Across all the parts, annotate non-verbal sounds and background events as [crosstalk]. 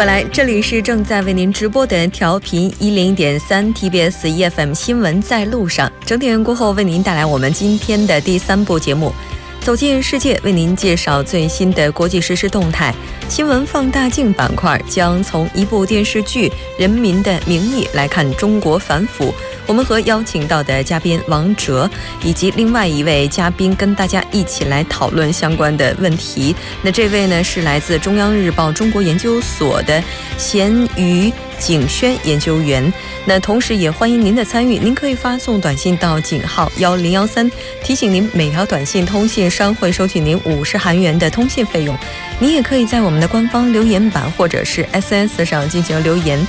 回来，这里是正在为您直播的调频一零点三 TBS EFM 新闻在路上。整点过后，为您带来我们今天的第三部节目《走进世界》，为您介绍最新的国际时事动态。新闻放大镜板块将从一部电视剧《人民的名义》来看中国反腐。我们和邀请到的嘉宾王哲以及另外一位嘉宾跟大家一起来讨论相关的问题。那这位呢是来自中央日报中国研究所的咸鱼景轩研究员。那同时也欢迎您的参与，您可以发送短信到井号幺零幺三，提醒您每条短信通信商会收取您五十韩元的通信费用。您也可以在我们的官方留言板或者是 S S 上进行留言。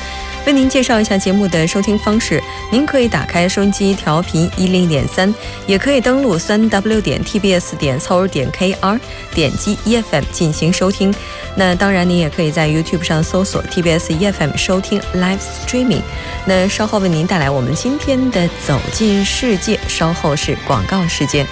为您介绍一下节目的收听方式，您可以打开收音机调频一零点三，也可以登录三 w 点 tbs 点 c o 点 kr，点击 EFM 进行收听。那当然，您也可以在 YouTube 上搜索 TBS EFM 收听 Live Streaming。那稍后为您带来我们今天的走进世界，稍后是广告时间。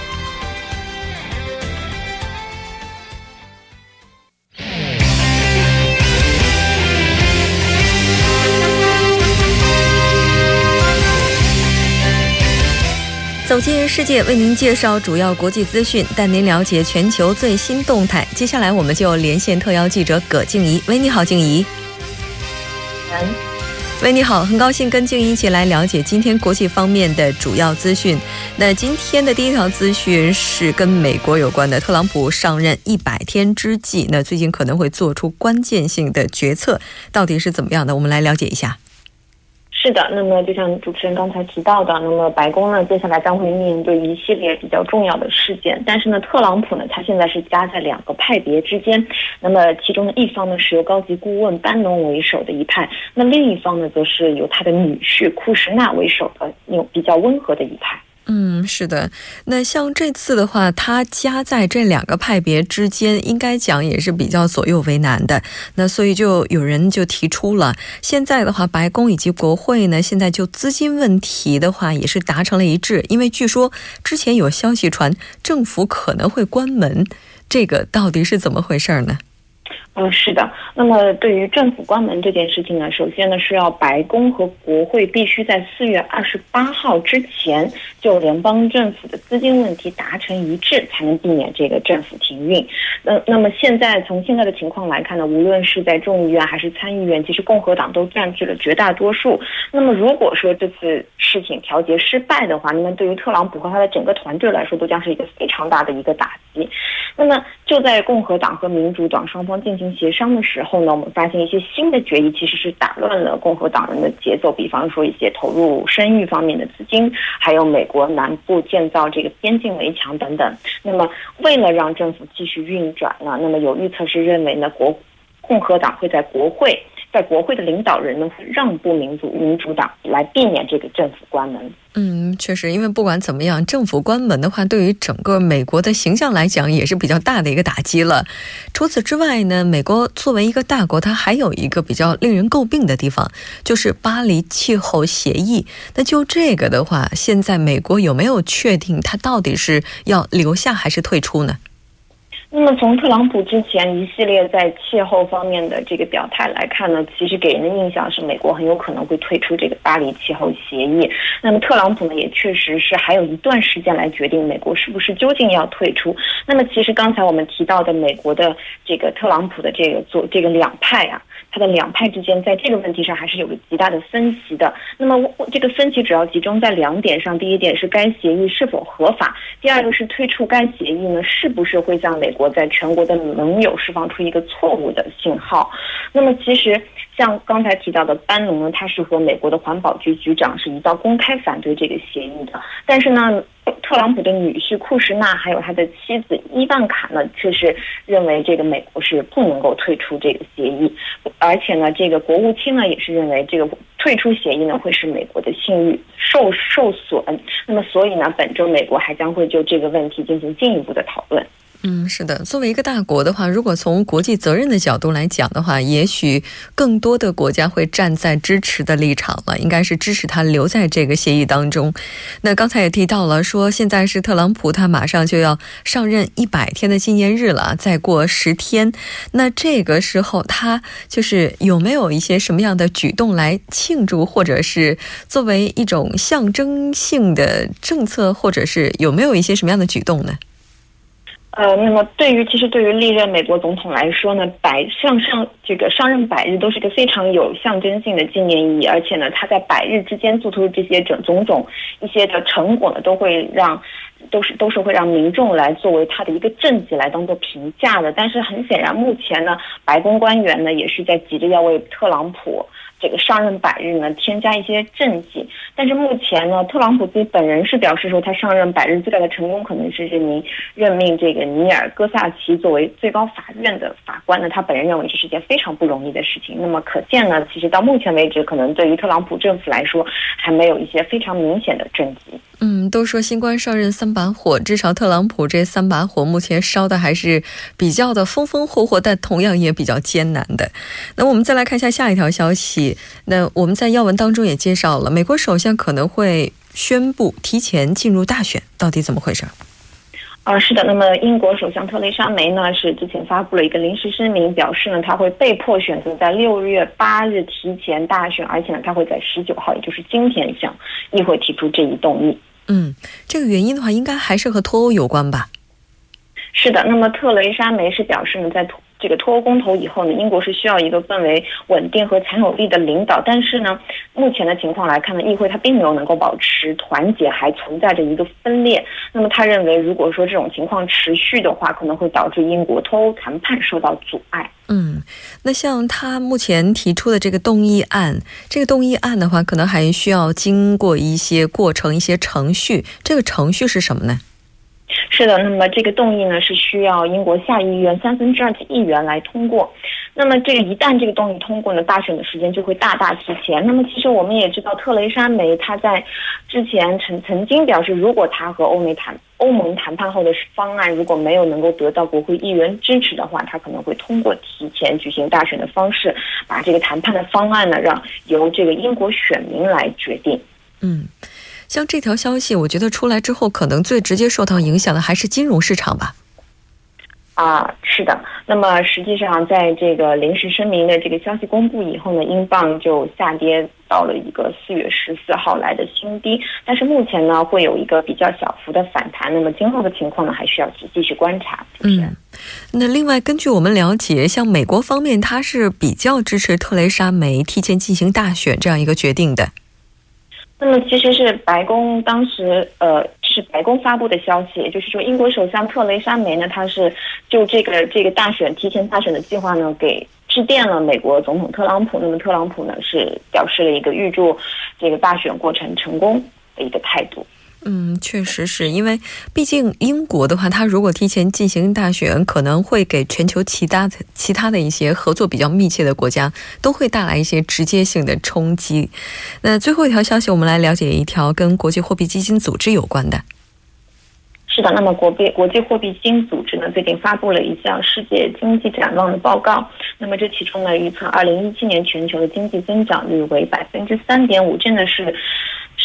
走进世界，为您介绍主要国际资讯，带您了解全球最新动态。接下来，我们就连线特邀记者葛静怡。喂，你好，静怡。喂，你好，很高兴跟静怡一起来了解今天国际方面的主要资讯。那今天的第一条资讯是跟美国有关的，特朗普上任一百天之际，那最近可能会做出关键性的决策，到底是怎么样的？我们来了解一下。是的，那么就像主持人刚才提到的，那么白宫呢，接下来将会面对一系列比较重要的事件。但是呢，特朗普呢，他现在是夹在两个派别之间。那么其中的一方呢，是由高级顾问班农为首的一派；那另一方呢，则是由他的女婿库什纳为首的有比较温和的一派。嗯，是的。那像这次的话，他夹在这两个派别之间，应该讲也是比较左右为难的。那所以就有人就提出了，现在的话，白宫以及国会呢，现在就资金问题的话，也是达成了一致。因为据说之前有消息传，政府可能会关门，这个到底是怎么回事呢？嗯，是的。那么对于政府关门这件事情呢，首先呢是要白宫和国会必须在四月二十八号之前就联邦政府的资金问题达成一致，才能避免这个政府停运。那那么现在从现在的情况来看呢，无论是在众议院还是参议院，其实共和党都占据了绝大多数。那么如果说这次事情调节失败的话，那么对于特朗普和他的整个团队来说，都将是一个非常大的一个打击。那么就在共和党和民主党双方进行协商的时候呢，我们发现一些新的决议其实是打乱了共和党人的节奏。比方说一些投入生育方面的资金，还有美国南部建造这个边境围墙等等。那么为了让政府继续运转呢，那么有预测是认为呢，国共和党会在国会。在国会的领导人呢，让步民主民主党，来避免这个政府关门。嗯，确实，因为不管怎么样，政府关门的话，对于整个美国的形象来讲，也是比较大的一个打击了。除此之外呢，美国作为一个大国，它还有一个比较令人诟病的地方，就是巴黎气候协议。那就这个的话，现在美国有没有确定它到底是要留下还是退出呢？那么从特朗普之前一系列在气候方面的这个表态来看呢，其实给人的印象是美国很有可能会退出这个巴黎气候协议。那么特朗普呢，也确实是还有一段时间来决定美国是不是究竟要退出。那么其实刚才我们提到的美国的这个特朗普的这个左这个两派啊。它的两派之间在这个问题上还是有个极大的分歧的。那么这个分歧主要集中在两点上：第一点是该协议是否合法；第二个是退出该协议呢，是不是会向美国我在全国的盟友释放出一个错误的信号？那么其实像刚才提到的班农呢，他是和美国的环保局局长是一道公开反对这个协议的，但是呢。特朗普的女婿库什纳还有他的妻子伊万卡呢，却是认为这个美国是不能够退出这个协议，而且呢，这个国务卿呢也是认为这个退出协议呢会使美国的信誉受受损。那么，所以呢，本周美国还将会就这个问题进行进一步的讨论。嗯，是的。作为一个大国的话，如果从国际责任的角度来讲的话，也许更多的国家会站在支持的立场了，应该是支持他留在这个协议当中。那刚才也提到了，说现在是特朗普他马上就要上任一百天的纪念日了，再过十天，那这个时候他就是有没有一些什么样的举动来庆祝，或者是作为一种象征性的政策，或者是有没有一些什么样的举动呢？呃，那么对于其实对于历任美国总统来说呢，百上上这个上任百日都是一个非常有象征性的纪念意义，而且呢，他在百日之间做出的这些种种种一些的成果呢，都会让都是都是会让民众来作为他的一个政绩来当做评价的。但是很显然，目前呢，白宫官员呢也是在急着要为特朗普。这个上任百日呢，添加一些政绩，但是目前呢，特朗普自己本人是表示说，他上任百日最大的成功可能是任命任命这个尼尔·戈萨奇作为最高法院的法官。那他本人认为这是件非常不容易的事情。那么可见呢，其实到目前为止，可能对于特朗普政府来说，还没有一些非常明显的政绩。嗯，都说新官上任三把火，至少特朗普这三把火目前烧的还是比较的风风火火，但同样也比较艰难的。那我们再来看一下下一条消息。那我们在要闻当中也介绍了，美国首相可能会宣布提前进入大选，到底怎么回事？啊，是的。那么英国首相特蕾莎梅呢，是之前发布了一个临时声明，表示呢，他会被迫选择在六月八日提前大选，而且呢，他会在十九号，也就是今天向议会提出这一动议。嗯，这个原因的话，应该还是和脱欧有关吧？是的，那么特蕾莎梅是表示呢，在脱这个脱欧公投以后呢，英国是需要一个更为稳定和强有力的领导。但是呢，目前的情况来看呢，议会它并没有能够保持团结，还存在着一个分裂。那么他认为，如果说这种情况持续的话，可能会导致英国脱欧谈判受到阻碍。嗯，那像他目前提出的这个动议案，这个动议案的话，可能还需要经过一些过程、一些程序。这个程序是什么呢？是的，那么这个动议呢是需要英国下议院三分之二的议员来通过。那么这个一旦这个动议通过呢，大选的时间就会大大提前。那么其实我们也知道，特蕾莎梅她在之前曾曾经表示，如果她和欧美谈欧盟谈判后的方案如果没有能够得到国会议员支持的话，她可能会通过提前举行大选的方式，把这个谈判的方案呢让由这个英国选民来决定。嗯。像这条消息，我觉得出来之后，可能最直接受到影响的还是金融市场吧。啊，是的。那么实际上，在这个临时声明的这个消息公布以后呢，英镑就下跌到了一个四月十四号来的新低。但是目前呢，会有一个比较小幅的反弹。那么今后的情况呢，还需要继续观察。嗯，那另外，根据我们了解，像美国方面，它是比较支持特蕾莎梅提前进行大选这样一个决定的。那么其实是白宫当时，呃，是白宫发布的消息，也就是说，英国首相特蕾莎梅呢，她是就这个这个大选提前大选的计划呢，给致电了美国总统特朗普。那么特朗普呢，是表示了一个预祝这个大选过程成功的一个态度。嗯，确实是因为，毕竟英国的话，它如果提前进行大选，可能会给全球其他其他的一些合作比较密切的国家，都会带来一些直接性的冲击。那最后一条消息，我们来了解一条跟国际货币基金组织有关的。是的，那么国币国际货币基金组织呢，最近发布了一项世界经济展望的报告。那么这其中呢，预测二零一七年全球的经济增长率为百分之三点五，真的是。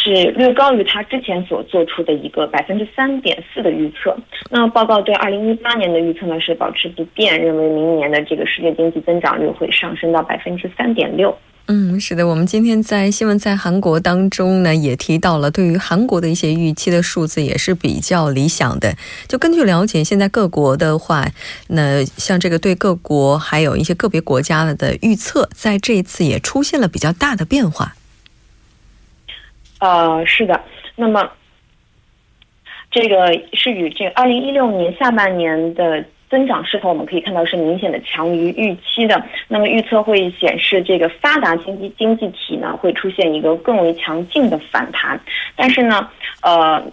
是略高于他之前所做出的一个百分之三点四的预测。那报告对二零一八年的预测呢是保持不变，认为明年的这个世界经济增长率会上升到百分之三点六。嗯，是的，我们今天在新闻在韩国当中呢也提到了，对于韩国的一些预期的数字也是比较理想的。就根据了解，现在各国的话，那像这个对各国还有一些个别国家的预测，在这一次也出现了比较大的变化。呃，是的，那么这个是与这二零一六年下半年的增长势头，我们可以看到是明显的强于预期的。那么预测会显示，这个发达经济经济体呢会出现一个更为强劲的反弹，但是呢，呃。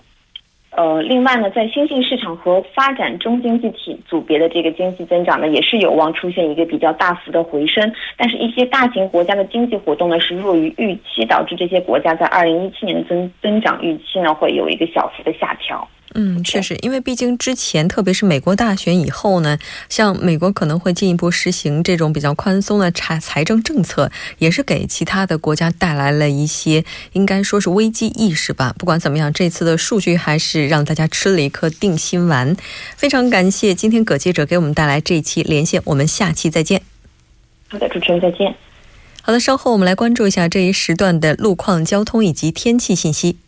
呃，另外呢，在新兴市场和发展中经济体组别的这个经济增长呢，也是有望出现一个比较大幅的回升。但是，一些大型国家的经济活动呢是弱于预期，导致这些国家在二零一七年的增增长预期呢会有一个小幅的下调。嗯，确实，因为毕竟之前，特别是美国大选以后呢，像美国可能会进一步实行这种比较宽松的财财政政策，也是给其他的国家带来了一些应该说是危机意识吧。不管怎么样，这次的数据还是让大家吃了一颗定心丸。非常感谢今天葛记者给我们带来这一期连线，我们下期再见。好的，主持人再见。好的，稍后我们来关注一下这一时段的路况、交通以及天气信息。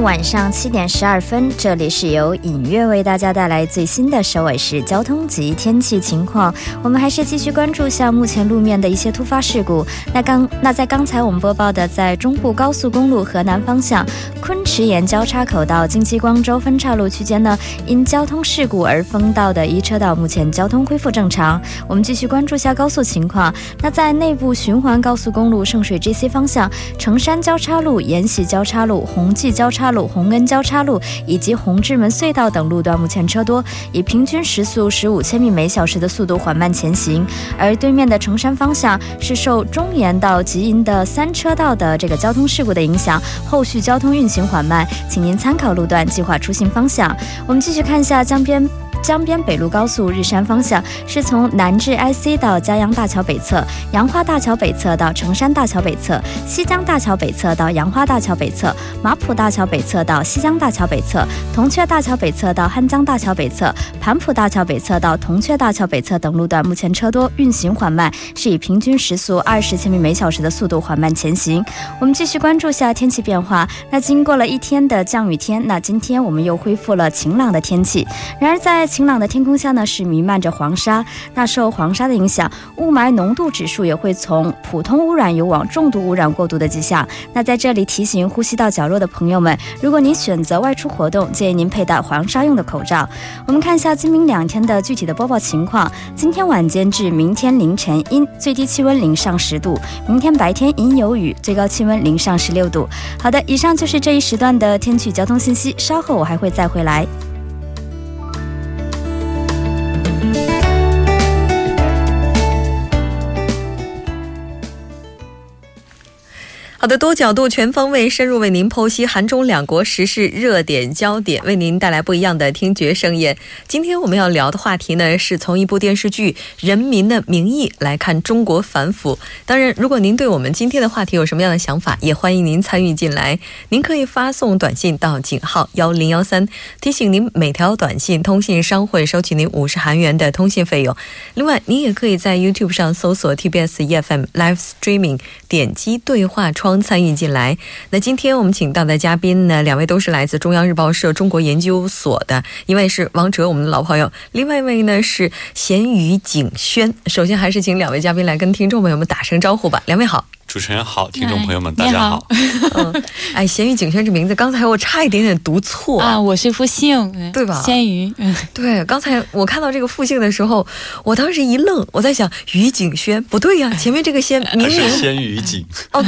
晚上七点十二分，这里是由影月为大家带来最新的首尔市交通及天气情况。我们还是继续关注下目前路面的一些突发事故。那刚那在刚才我们播报的，在中部高速公路河南方向昆池岩交叉口到京畿光州分岔路区间呢，因交通事故而封道的一车道，目前交通恢复正常。我们继续关注下高速情况。那在内部循环高速公路圣水 GC 方向，成山交叉路、延禧交叉路、宏济交叉。路红恩交叉路以及红志门隧道等路段目前车多，以平均时速十五千米每小时的速度缓慢前行。而对面的城山方向是受中延到吉营的三车道的这个交通事故的影响，后续交通运行缓慢，请您参考路段计划出行方向。我们继续看一下江边。江边北路高速日山方向是从南至 IC 到嘉阳大桥北侧、杨花大桥北侧到成山大桥北侧、西江大桥北侧到杨花大桥北侧、马浦大桥北侧到西江大桥北侧、铜雀大桥北侧到汉江大桥北侧、盘浦大桥北侧到铜雀大桥北侧等路段，目前车多，运行缓慢，是以平均时速二十千米每小时的速度缓慢前行。我们继续关注下天气变化。那经过了一天的降雨天，那今天我们又恢复了晴朗的天气。然而在晴朗的天空下呢，是弥漫着黄沙。那受黄沙的影响，雾霾浓度指数也会从普通污染有往重度污染过渡的迹象。那在这里提醒呼吸道较弱的朋友们，如果您选择外出活动，建议您佩戴黄沙用的口罩。我们看一下今明两天的具体的播报情况。今天晚间至明天凌晨阴，最低气温零上十度；明天白天阴有雨，最高气温零上十六度。好的，以上就是这一时段的天气交通信息。稍后我还会再回来。好的，多角度、全方位、深入为您剖析韩中两国时事热点焦点，为您带来不一样的听觉盛宴。今天我们要聊的话题呢，是从一部电视剧《人民的名义》来看中国反腐。当然，如果您对我们今天的话题有什么样的想法，也欢迎您参与进来。您可以发送短信到井号幺零幺三，提醒您每条短信通信商会收取您五十韩元的通信费用。另外，您也可以在 YouTube 上搜索 TBS EFM Live Streaming，点击对话窗。参与进来。那今天我们请到的嘉宾呢，两位都是来自中央日报社中国研究所的，一位是王哲，我们的老朋友；另外一位呢是咸鱼景轩。首先还是请两位嘉宾来跟听众朋友们打声招呼吧。两位好。主持人好，听众朋友们，大家好。[laughs] 嗯，哎，咸鱼景轩这名字，刚才我差一点点读错啊，我是复姓，对吧？咸鱼，[laughs] 对，刚才我看到这个复姓的时候，我当时一愣，我在想，于景轩不对呀，前面这个鲜明明鲜鱼景哦，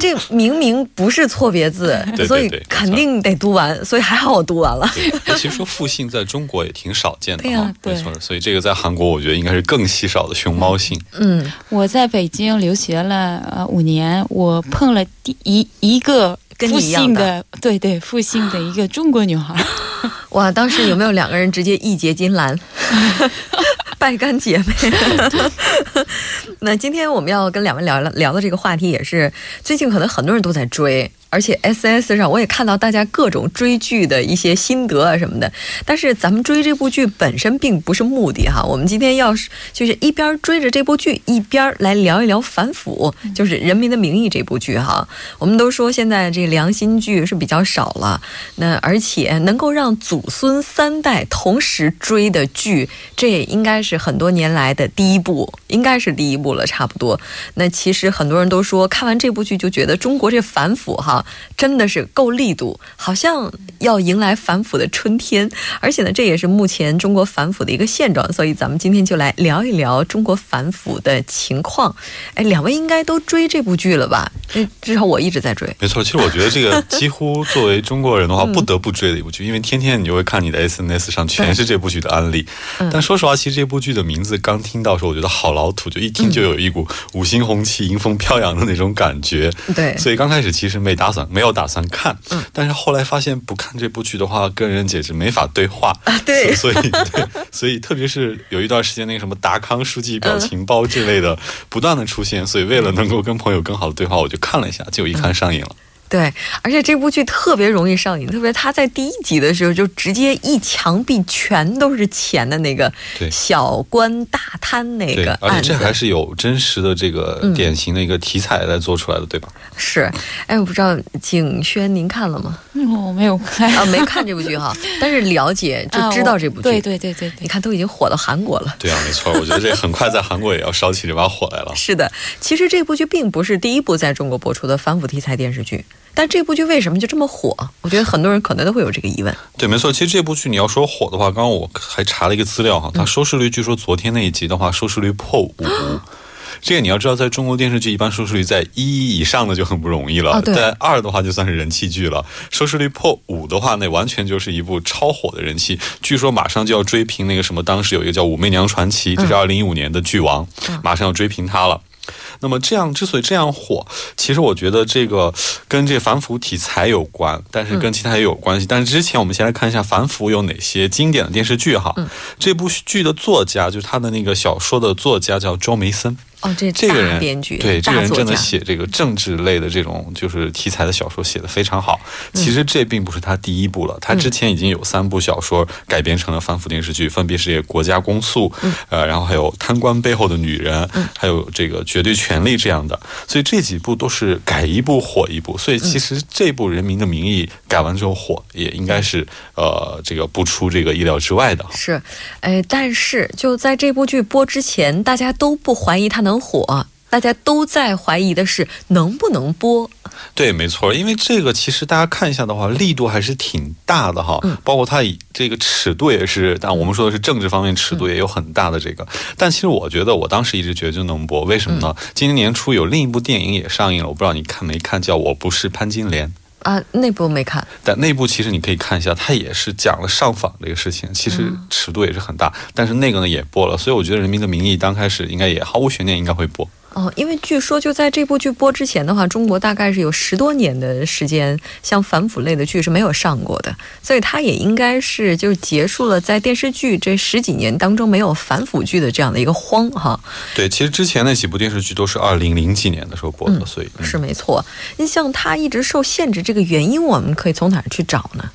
这明明不是错别字，[laughs] 所以肯定得读完，所以还好我读完了。其实说复姓在中国也挺少见的啊，没错，所以这个在韩国我觉得应该是更稀少的熊猫姓。嗯，我在北京留学了呃五。年我碰了第一一个复姓的，对对复姓的一个中国女孩，[laughs] 哇！当时有没有两个人直接义结金兰，[laughs] 拜干姐妹？[laughs] 那今天我们要跟两位聊聊聊的这个话题，也是最近可能很多人都在追。而且 S S 上我也看到大家各种追剧的一些心得啊什么的，但是咱们追这部剧本身并不是目的哈。我们今天要是就是一边追着这部剧，一边来聊一聊反腐，就是《人民的名义》这部剧哈。我们都说现在这良心剧是比较少了，那而且能够让祖孙三代同时追的剧，这也应该是很多年来的第一部，应该是第一部了，差不多。那其实很多人都说看完这部剧就觉得中国这反腐哈。哈，真的是够力度，好像要迎来反腐的春天。而且呢，这也是目前中国反腐的一个现状。所以咱们今天就来聊一聊中国反腐的情况。哎，两位应该都追这部剧了吧？至少我一直在追。没错，其实我觉得这个几乎作为中国人的话，不得不追的一部剧，因为天天你就会看你的 SNS 上全是这部剧的案例。但说实话，其实这部剧的名字刚听到时候，我觉得好老土，就一听就有一股五星红旗迎风飘扬的那种感觉。对，所以刚开始其实没打算，没有打算看。嗯，但是后来发现不看这部剧的话，跟人简直没法对话啊。对，所 [laughs] 以对，所以特别是有一段时间那个什么达康书记表情包之类的不断的出现，所以为了能够跟朋友更好的对话，我就看了一下，结果一看上瘾了。对，而且这部剧特别容易上瘾，特别他在第一集的时候就直接一墙壁全都是钱的那个小官大贪那个，而且这还是有真实的这个典型的一个题材来做出来的，对吧？是，哎，我不知道景轩您看了吗？我没有看啊，没看这部剧哈，[laughs] 但是了解就知道这部剧，对对对对，你看都已经火到韩国了。对啊，没错，我觉得这很快在韩国也要烧起这把火来了。[laughs] 是的，其实这部剧并不是第一部在中国播出的反腐题材电视剧。但这部剧为什么就这么火？我觉得很多人可能都会有这个疑问。对，没错。其实这部剧你要说火的话，刚刚我还查了一个资料哈，它收视率据说昨天那一集的话，收视率破五。[gasps] 这个你要知道，在中国电视剧一般收视率在一以上的就很不容易了，在二的话就算是人气剧了。收视率破五的话，那完全就是一部超火的人气。据说马上就要追平那个什么，当时有一个叫《武媚娘传奇》，这是二零一五年的剧王，马上要追平它了。那么这样之所以这样火，其实我觉得这个跟这反腐题材有关，但是跟其他也有关系。但是之前我们先来看一下反腐有哪些经典的电视剧哈。这部剧的作家就是他的那个小说的作家叫周梅森。哦，这这个人编剧对这个人真的写这个政治类的这种就是题材的小说写的非常好。其实这并不是他第一部了，他之前已经有三部小说改编成了反腐电视剧，分别是《国家公诉》，呃，然后还有《贪官背后的女人》，还有这个《绝对权力》这样的。所以这几部都是改一部火一部。所以其实这部《人民的名义》改完之后火，也应该是呃这个不出这个意料之外的。是，哎，但是就在这部剧播之前，大家都不怀疑他能。火，大家都在怀疑的是能不能播。对，没错，因为这个其实大家看一下的话，力度还是挺大的哈。嗯。包括它以这个尺度也是，但我们说的是政治方面尺度也有很大的这个。但其实我觉得，我当时一直觉得就能播，为什么呢？今年年初有另一部电影也上映了，我不知道你看没看，叫《我不是潘金莲》。啊，内部没看，但内部其实你可以看一下，它也是讲了上访这个事情，其实尺度也是很大，但是那个呢也播了，所以我觉得《人民的名义》刚开始应该也毫无悬念，应该会播。哦，因为据说就在这部剧播之前的话，中国大概是有十多年的时间，像反腐类的剧是没有上过的，所以它也应该是就是结束了在电视剧这十几年当中没有反腐剧的这样的一个荒哈。对，其实之前那几部电视剧都是二零零几年的时候播的，所以是没错。你像它一直受限制，这个原因我们可以从哪儿去找呢？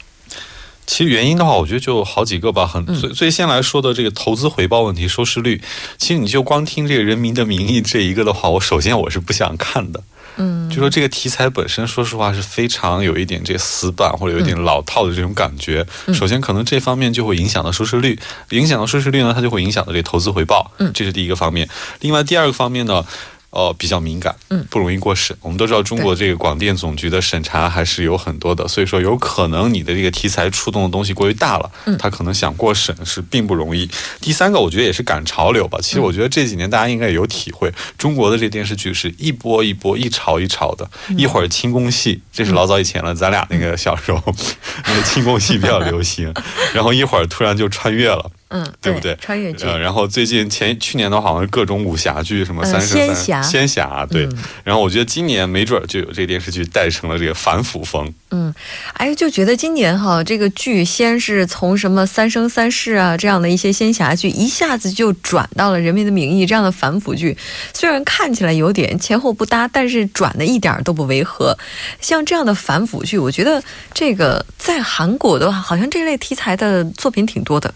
其实原因的话，我觉得就好几个吧。很最最先来说的这个投资回报问题、收视率，其实你就光听这个《人民的名义》这一个的话，我首先我是不想看的。嗯，就说这个题材本身，说实话是非常有一点这死板或者有一点老套的这种感觉。首先，可能这方面就会影响到收视率，影响到收视率呢，它就会影响到这投资回报。嗯，这是第一个方面。另外，第二个方面呢？呃，比较敏感，嗯，不容易过审。我们都知道，中国这个广电总局的审查还是有很多的，所以说有可能你的这个题材触动的东西过于大了，嗯，他可能想过审是并不容易。第三个，我觉得也是赶潮流吧。其实我觉得这几年大家应该有体会，中国的这电视剧是一波一波、一潮一潮的。一会儿清宫戏，这是老早以前了，咱俩那个小时候，[laughs] 那个清宫戏比较流行，[laughs] 然后一会儿突然就穿越了。嗯，对不对？穿越剧。然后最近前去年的话好像各种武侠剧，什么三仙侠，仙侠对。然后我觉得今年没准就有这个电视剧带成了这个反腐风。嗯，哎，就觉得今年哈这个剧先是从什么三生三世啊这样的一些仙侠剧，一下子就转到了《人民的名义》这样的反腐剧。虽然看起来有点前后不搭，但是转的一点都不违和。像这样的反腐剧，我觉得这个在韩国的话，好像这类题材的作品挺多的。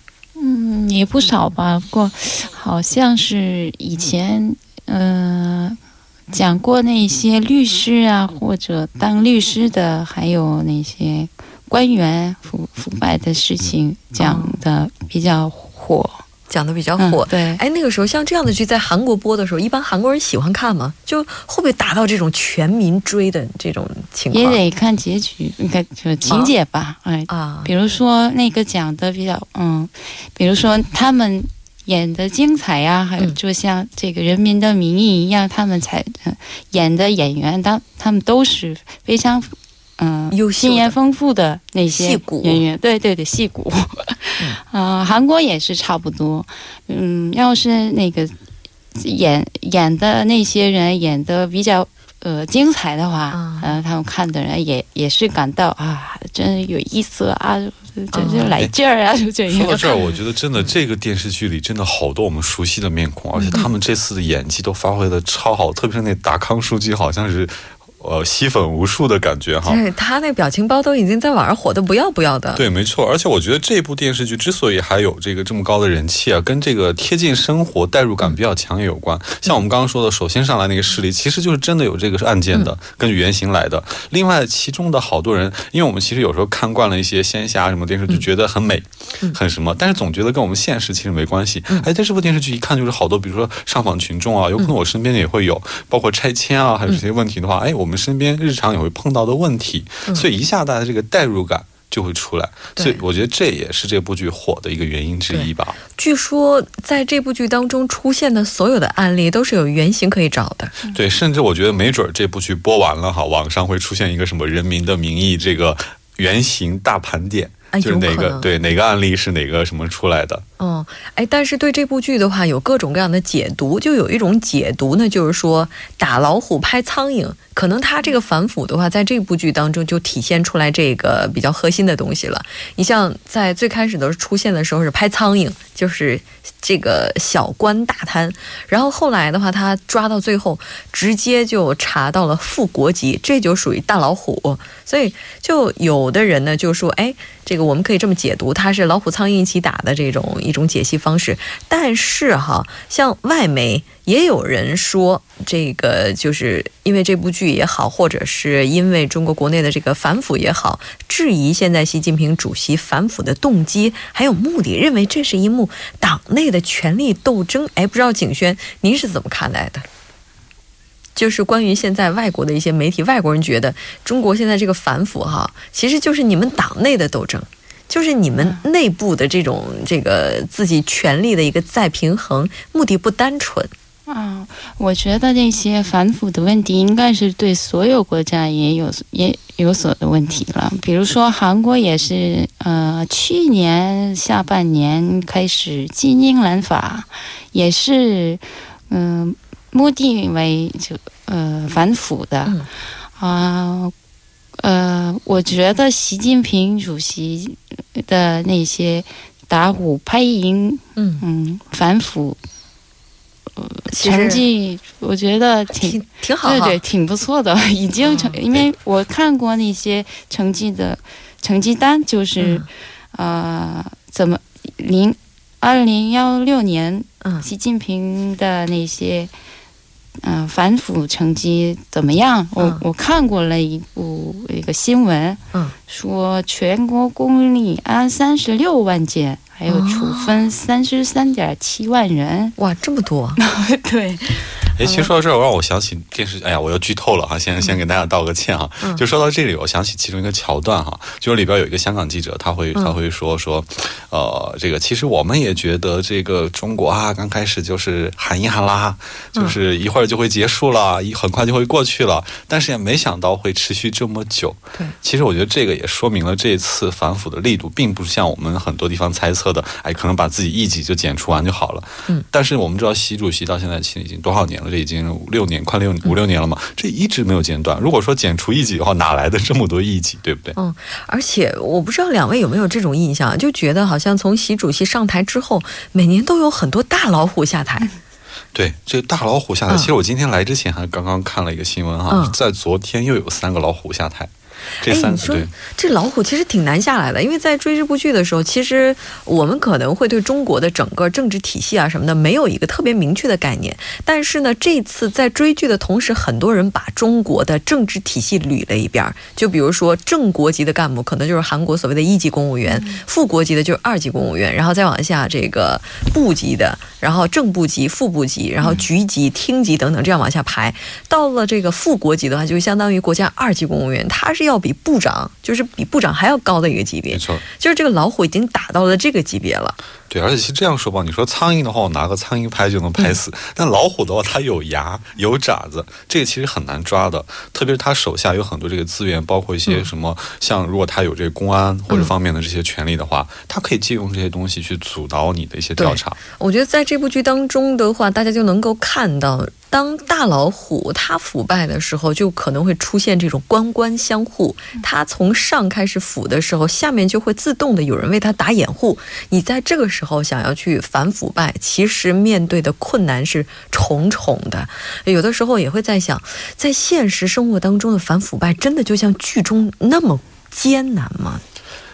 嗯，也不少吧。不过，好像是以前，嗯，讲过那些律师啊，或者当律师的，还有那些官员腐腐败的事情，讲的比较火。讲的比较火。对，哎，那个时候像这样的剧在韩国播的时候，一般韩国人喜欢看吗？就会不会达到这种全民追的这种情况？也得看结局，你看就情节吧。哎啊，比如说那个讲的比较嗯，比如说他们。演的精彩呀，还有就像这个《人民的名义》一样，他们才演的演员，当他们都是非常嗯经验丰富的那些演员，对对对，戏骨。啊，[laughs] 韩国也是差不多。嗯，要是那个演演的那些人演的比较呃精彩的话，嗯，他们看的人也也是感到啊，真有意思啊。这就来劲儿啊！就这样。说到这儿，我觉得真的这个电视剧里真的好多我们熟悉的面孔，而且他们这次的演技都发挥的超好，特别是那达康书记，好像是。呃，吸粉无数的感觉哈，对他那表情包都已经在网上火的不要不要的。对，没错。而且我觉得这部电视剧之所以还有这个这么高的人气啊，跟这个贴近生活、代入感比较强也有关。像我们刚刚说的，首先上来那个事例，其实就是真的有这个案件的，根据原型来的。另外，其中的好多人，因为我们其实有时候看惯了一些仙侠什么电视剧，觉得很美，很什么，但是总觉得跟我们现实其实没关系。哎，但这部电视剧一看就是好多，比如说上访群众啊，有可能我身边也会有，包括拆迁啊，还有这些问题的话，哎，我们身边日常。也会碰到的问题，所以一下大家这个代入感就会出来，所以我觉得这也是这部剧火的一个原因之一吧。据说在这部剧当中出现的所有的案例都是有原型可以找的，对，甚至我觉得没准这部剧播完了哈，网上会出现一个什么《人民的名义》这个原型大盘点。就是哪个对哪个案例是哪个什么出来的？哦，哎，但是对这部剧的话，有各种各样的解读。就有一种解读呢，就是说打老虎拍苍蝇，可能他这个反腐的话，在这部剧当中就体现出来这个比较核心的东西了。你像在最开始的出现的时候是拍苍蝇，就是这个小官大贪，然后后来的话，他抓到最后直接就查到了副国级，这就属于大老虎。所以就有的人呢就说，哎。这个我们可以这么解读，他是老虎苍蝇一起打的这种一种解析方式。但是哈，像外媒也有人说，这个就是因为这部剧也好，或者是因为中国国内的这个反腐也好，质疑现在习近平主席反腐的动机还有目的，认为这是一幕党内的权力斗争。哎，不知道景轩您是怎么看待的？就是关于现在外国的一些媒体，外国人觉得中国现在这个反腐哈，其实就是你们党内的斗争，就是你们内部的这种这个自己权力的一个再平衡，目的不单纯。啊，我觉得那些反腐的问题，应该是对所有国家也有也有所的问题了。比如说韩国也是，呃，去年下半年开始禁英兰法，也是，嗯。目的为就呃反腐的啊呃，我觉得习近平主席的那些打虎拍蝇嗯。嗯反腐呃成绩，我觉得挺挺好，对对，挺不错的，[laughs] 已经成，因为我看过那些成绩的成绩单，就是呃怎么零二零幺六年习近平的那些。嗯，反腐成绩怎么样？我我看过了一部一个新闻，嗯，说全国公立案三十六万件，还有处分三十三点七万人。哇，这么多！对。哎，其实说到这儿，让我想起电视。哎呀，我要剧透了哈，先先给大家道个歉哈。就说到这里，我想起其中一个桥段哈，就是里边有一个香港记者，他会他会说说，呃，这个其实我们也觉得这个中国啊，刚开始就是喊一喊啦，就是一会儿就会结束了，一很快就会过去了，但是也没想到会持续这么久。对，其实我觉得这个也说明了这次反腐的力度，并不像我们很多地方猜测的，哎，可能把自己一己就剪除完就好了。嗯，但是我们知道习主席到现在其实已经多少年。这已经五六年，快六五六年了嘛，这一直没有间断。如果说减除一级的话，哪来的这么多一级，对不对？嗯，而且我不知道两位有没有这种印象，就觉得好像从习主席上台之后，每年都有很多大老虎下台。[laughs] 对，这大老虎下台，其实我今天来之前还刚刚看了一个新闻哈，在昨天又有三个老虎下台。这三次对这老虎其实挺难下来的，因为在追这部剧的时候，其实我们可能会对中国的整个政治体系啊什么的没有一个特别明确的概念。但是呢，这次在追剧的同时，很多人把中国的政治体系捋了一遍。就比如说正国级的干部，可能就是韩国所谓的一级公务员；副国级的就是二级公务员，然后再往下这个部级的，然后正部级、副部级，然后局级、厅级等等，这样往下排。到了这个副国级的话，就相当于国家二级公务员，他是要比部长，就是比部长还要高的一个级别。没错，就是这个老虎已经打到了这个级别了。对，而且其实这样说吧，你说苍蝇的话，我拿个苍蝇拍就能拍死；但老虎的话，它有牙有爪子，这个其实很难抓的。特别是它手下有很多这个资源，包括一些什么，像如果它有这个公安或者方面的这些权利的话，它可以借用这些东西去阻挠你的一些调查。我觉得在这部剧当中的话，大家就能够看到。当大老虎它腐败的时候，就可能会出现这种官官相护。它从上开始腐的时候，下面就会自动的有人为它打掩护。你在这个时后想要去反腐败，其实面对的困难是重重的。有的时候也会在想，在现实生活当中的反腐败，真的就像剧中那么艰难吗？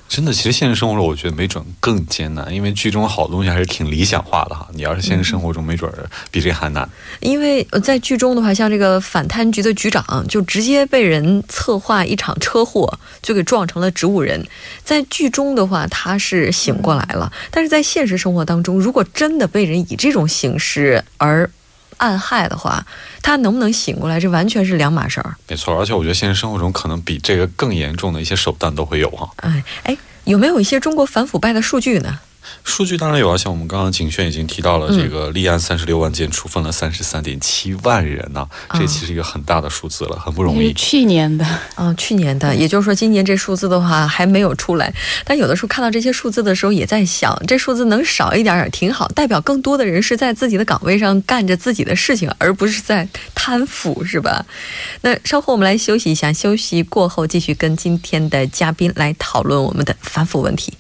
真的，其实现实生活中，我觉得没准更艰难，因为剧中好东西还是挺理想化的哈。你要是现实生活中，没准比这还难。因为在剧中的话，像这个反贪局的局长，就直接被人策划一场车祸，就给撞成了植物人。在剧中的话，他是醒过来了，但是在现实生活当中，如果真的被人以这种形式而暗害的话，他能不能醒过来，这完全是两码事儿。没错，而且我觉得现实生活中可能比这个更严重的一些手段都会有哈。哎哎。有没有一些中国反腐败的数据呢？数据当然有啊，像我们刚刚景轩已经提到了，这个立案三十六万件，处分了三十三点七万人呢，这其实一个很大的数字了，很不容易。去年的啊，去年的，也就是说今年这数字的话还没有出来。但有的时候看到这些数字的时候，也在想，这数字能少一点也挺好，代表更多的人是在自己的岗位上干着自己的事情，而不是在贪腐，是吧？那稍后我们来休息一下，休息过后继续跟今天的嘉宾来讨论我们的反腐问题。